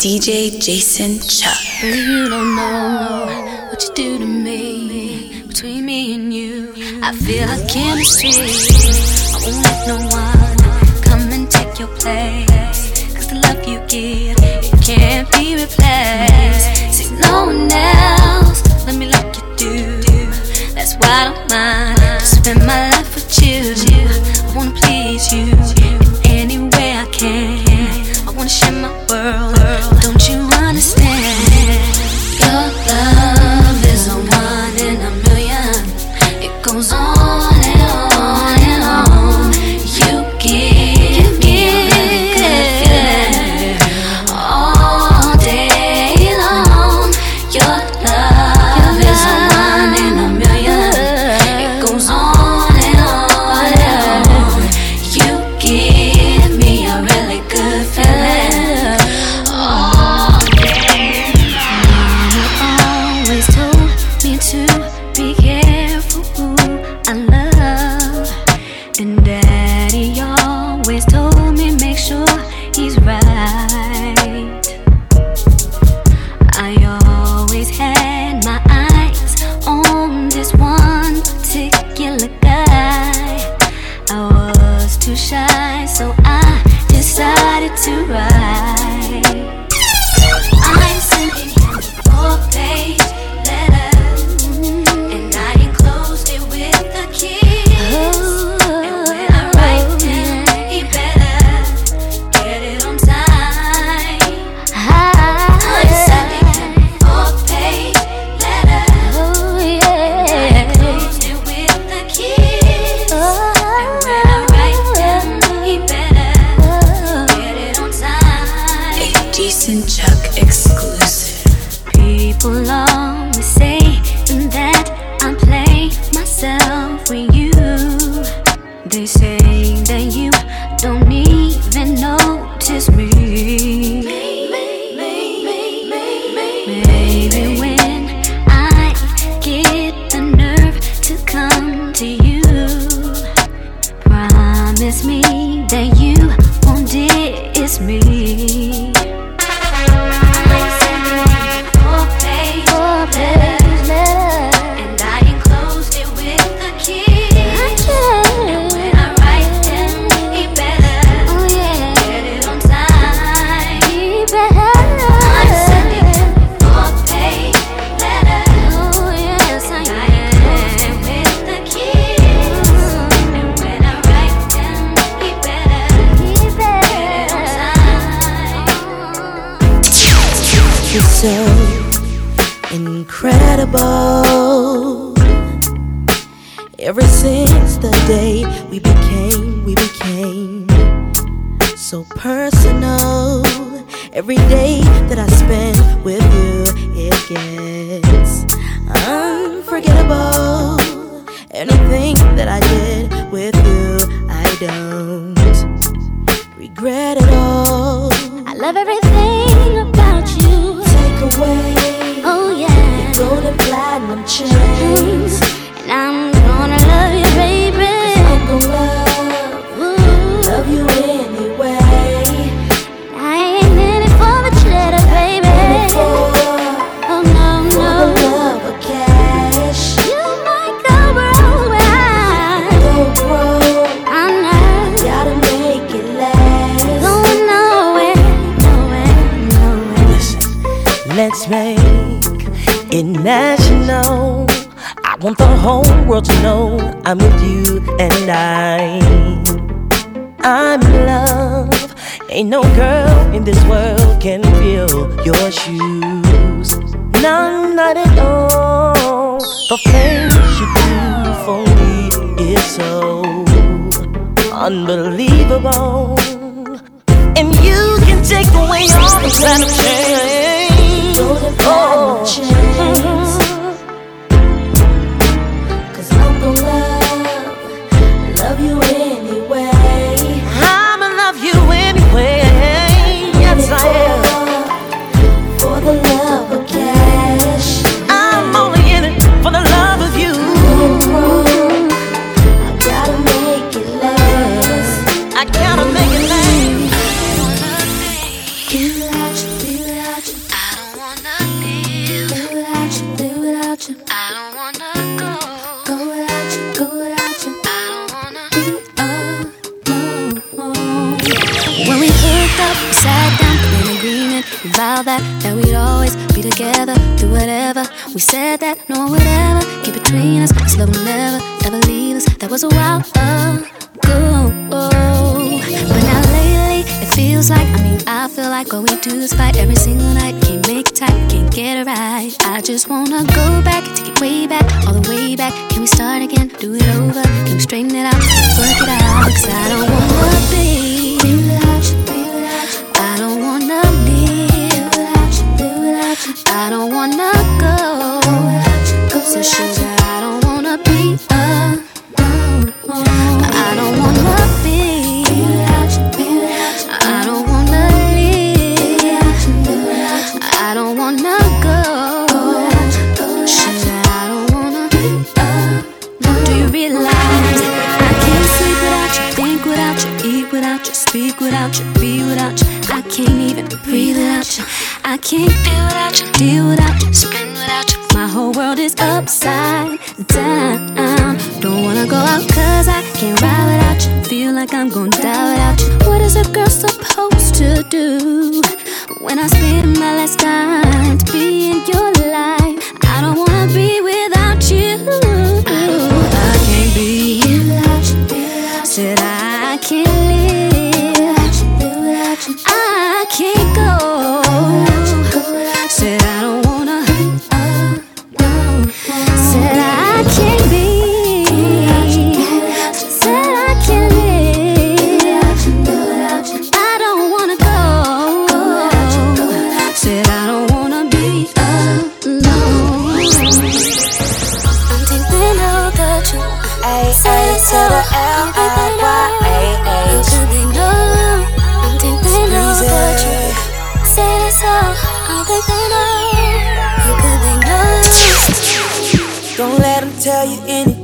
DJ Jason Chuck. You don't know what you do to me. Between me and you, I feel like chemistry. I won't let no one come and take your place. Cause the love you give, it can't be replaced. See, no one else, let me like you do. That's why I don't mind to spend my life with you. I wanna please you. that you Every day that I spend with you, it gets unforgettable. Anything that I did with you, I don't regret at all. I love everything about you. Take away, oh yeah, your golden platinum chains, and I'm. international. I want the whole world to know I'm with you and I. I'm in love. Ain't no girl in this world can fill your shoes. None, not at all. The things you do for me is so unbelievable. And you can take away all the time oh. just wanna go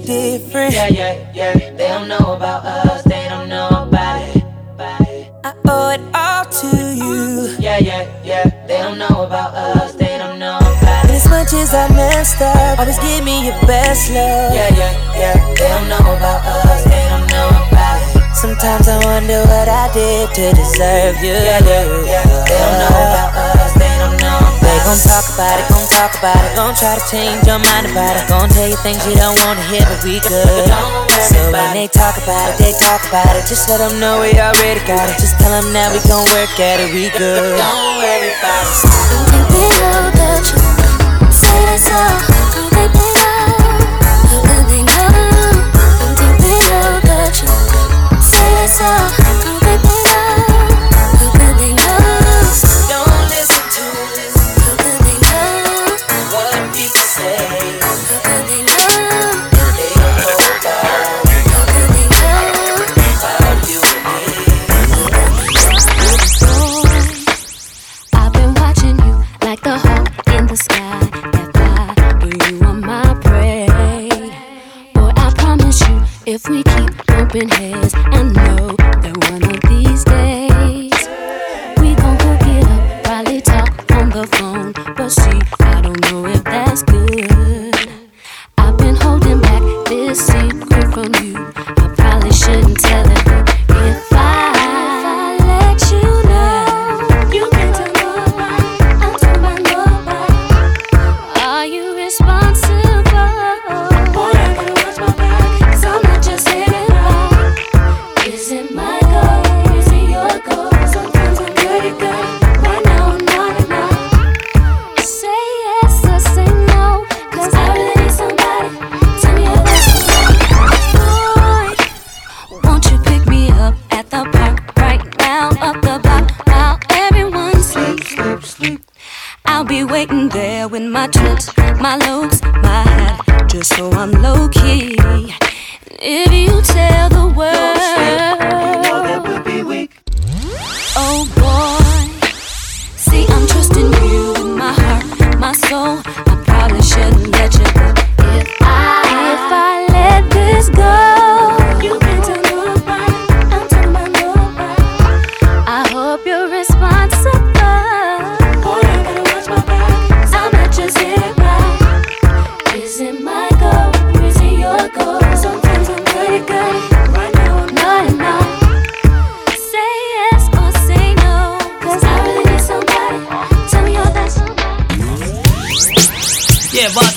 different. Yeah, yeah, yeah. They don't know about us, they don't know about it. About it. I owe it all to you. Yeah, yeah, yeah. They don't know about us, they don't know about it. But as much as I messed up, always give me your best love. Yeah, yeah, yeah. They don't know about us, they don't know about it. Sometimes I wonder what I did to deserve you. Yeah, yeah, yeah. They don't know about us. Gon' talk about it, gon' talk about it. Gon' try to change your mind about it. Gon' tell you things you don't wanna hear, but we good. So when they talk about it, they talk about it. Just let them know we already got it. Just tell them that we gon' work at it, we good. Don't worry about it. Don't think we know that you say that's all. Don't soul. I probably shouldn't let you go. If I, if I let this go.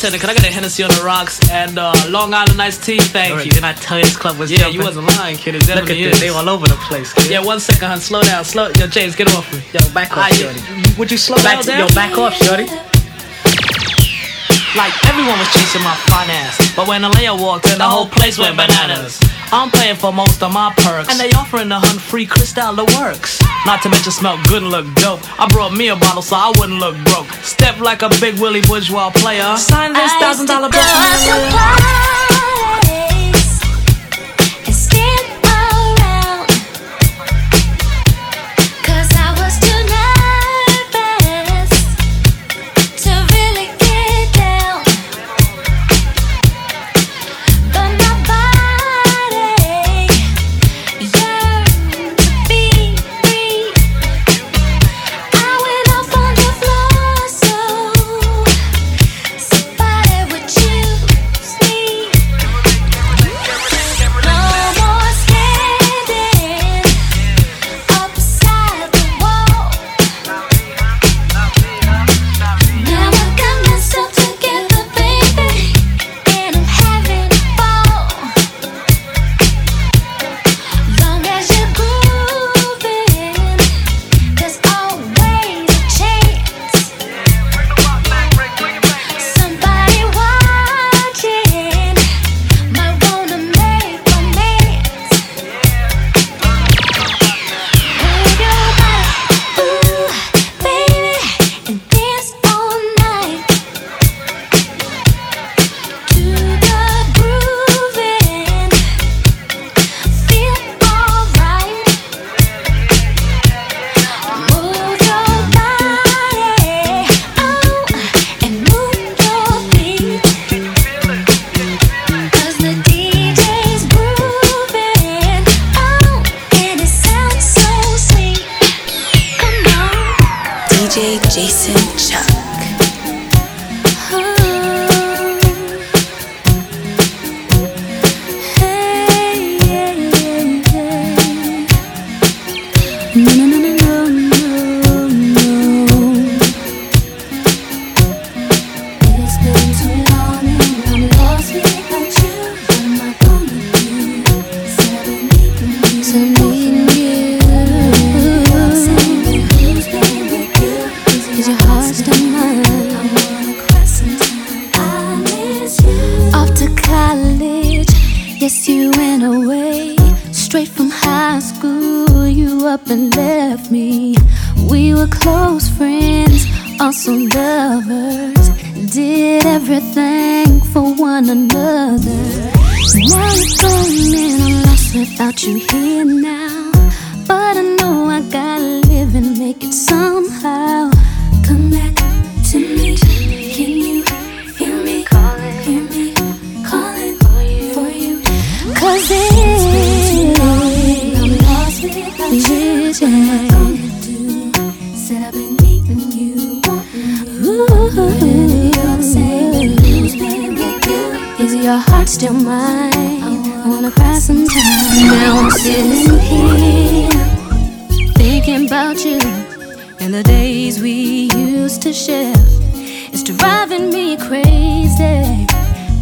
Bartender, can I get a Hennessy on the rocks and uh, Long Island iced tea? Thank Alright, you. Didn't I tell you this club was Yeah, jumping? you wasn't lying, kid. It Look at definitely this. They all over the place, kid. Yeah, one second, hun. Slow down. Slow. Yo, James, get off me. Yo, back off, you- shorty. Would you slow Back, down? yo, back off, shorty. Like everyone was chasing my fine ass, but when Alea walked in, the whole place went bananas. I'm paying for most of my perks, and they offering the hun free Cristal the works. Not to mention smell good and look dope. I brought me a bottle so I wouldn't look broke. Step like a big Willie bourgeois player. Sign this thousand dollar bill. Heart still mine? I wanna cry sometime. Now I'm sitting here thinking about you and the days we used to share. It's driving me crazy.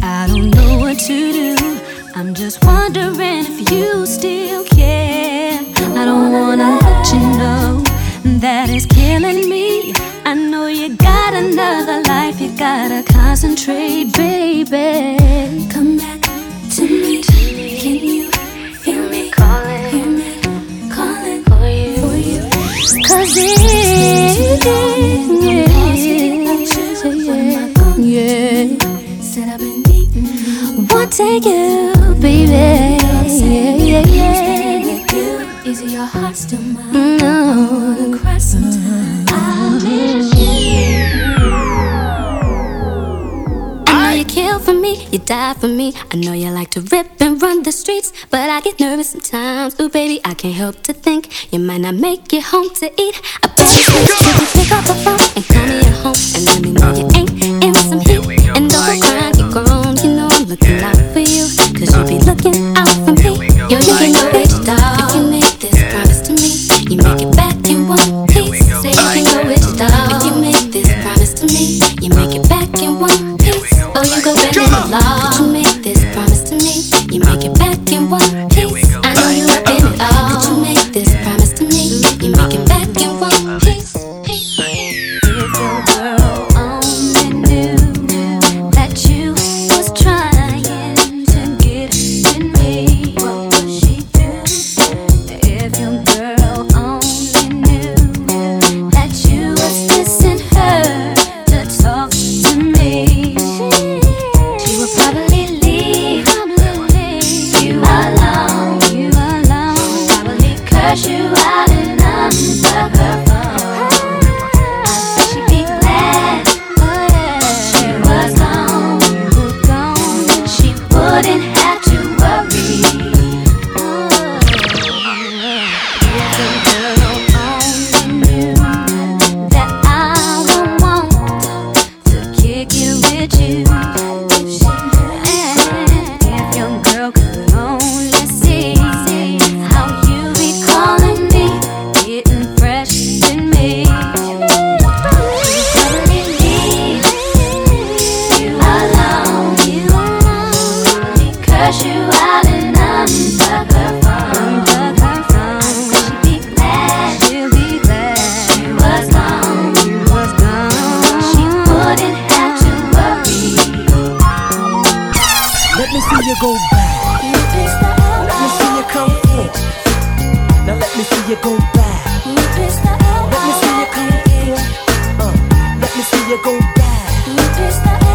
I don't know what to do. I'm just wondering if you still care. I don't wanna let you know that it's killing me. I know you got another life, you gotta concentrate, baby. Come take you, baby. Yeah, yeah, yeah. Is your heart still mine? Mm, no. Me, you die for me. I know you like to rip and run the streets, but I get nervous sometimes. Ooh, baby, I can't help to think you might not make it home to eat. I bet you can pick up the phone and call me at home and let me know you ain't in some heat. And don't go crying, you're grown, you know I'm looking out for you. Cause you be looking out for me. you go back.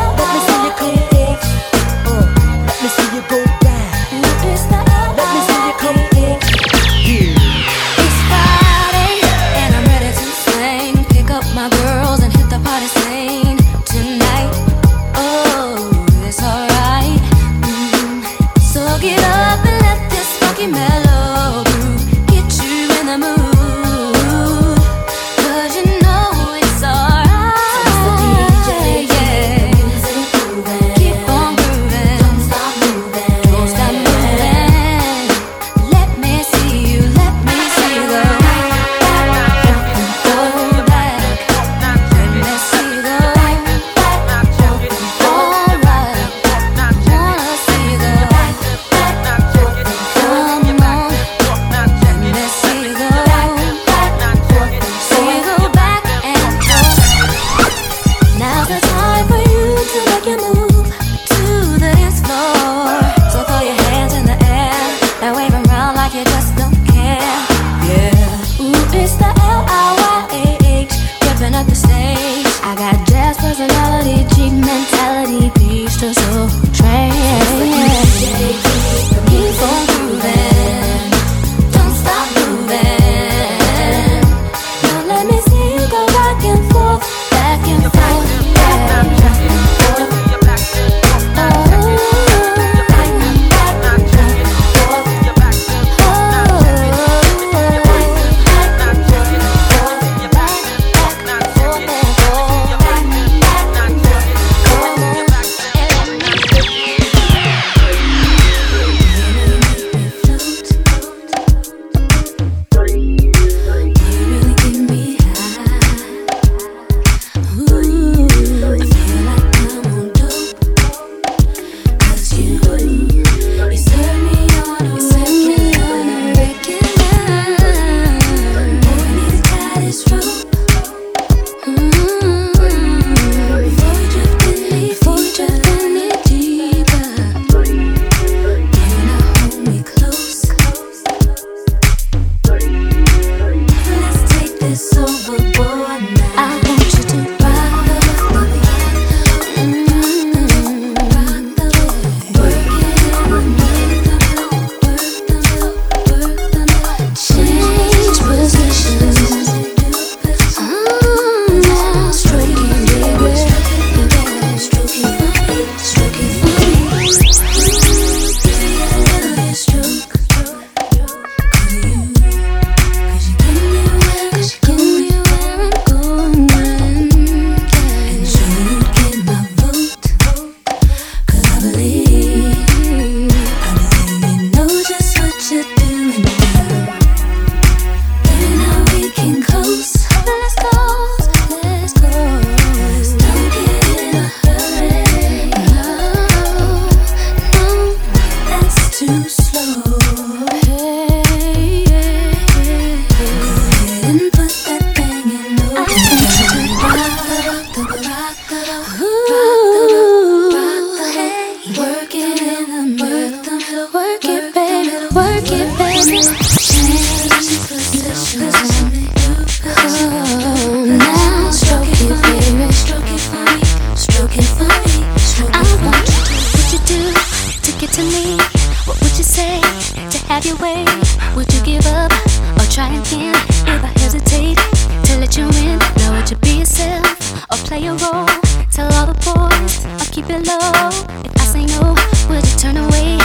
low. If I say no, would you turn away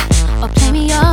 or play me off?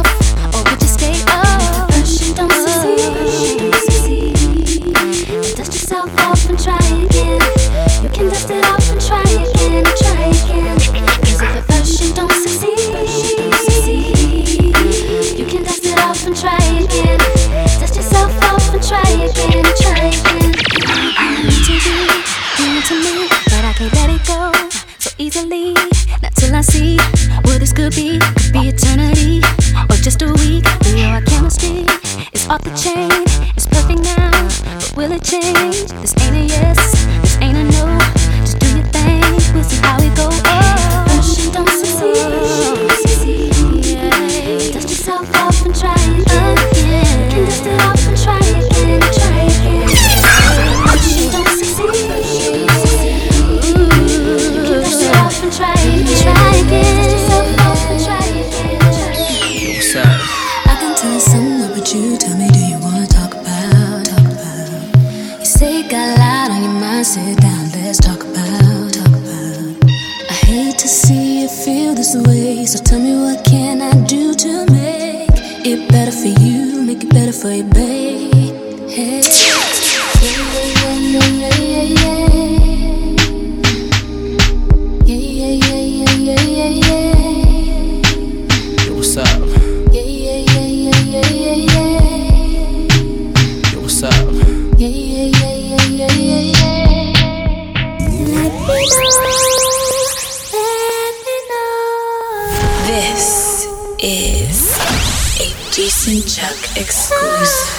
Jason Chuck exclusive.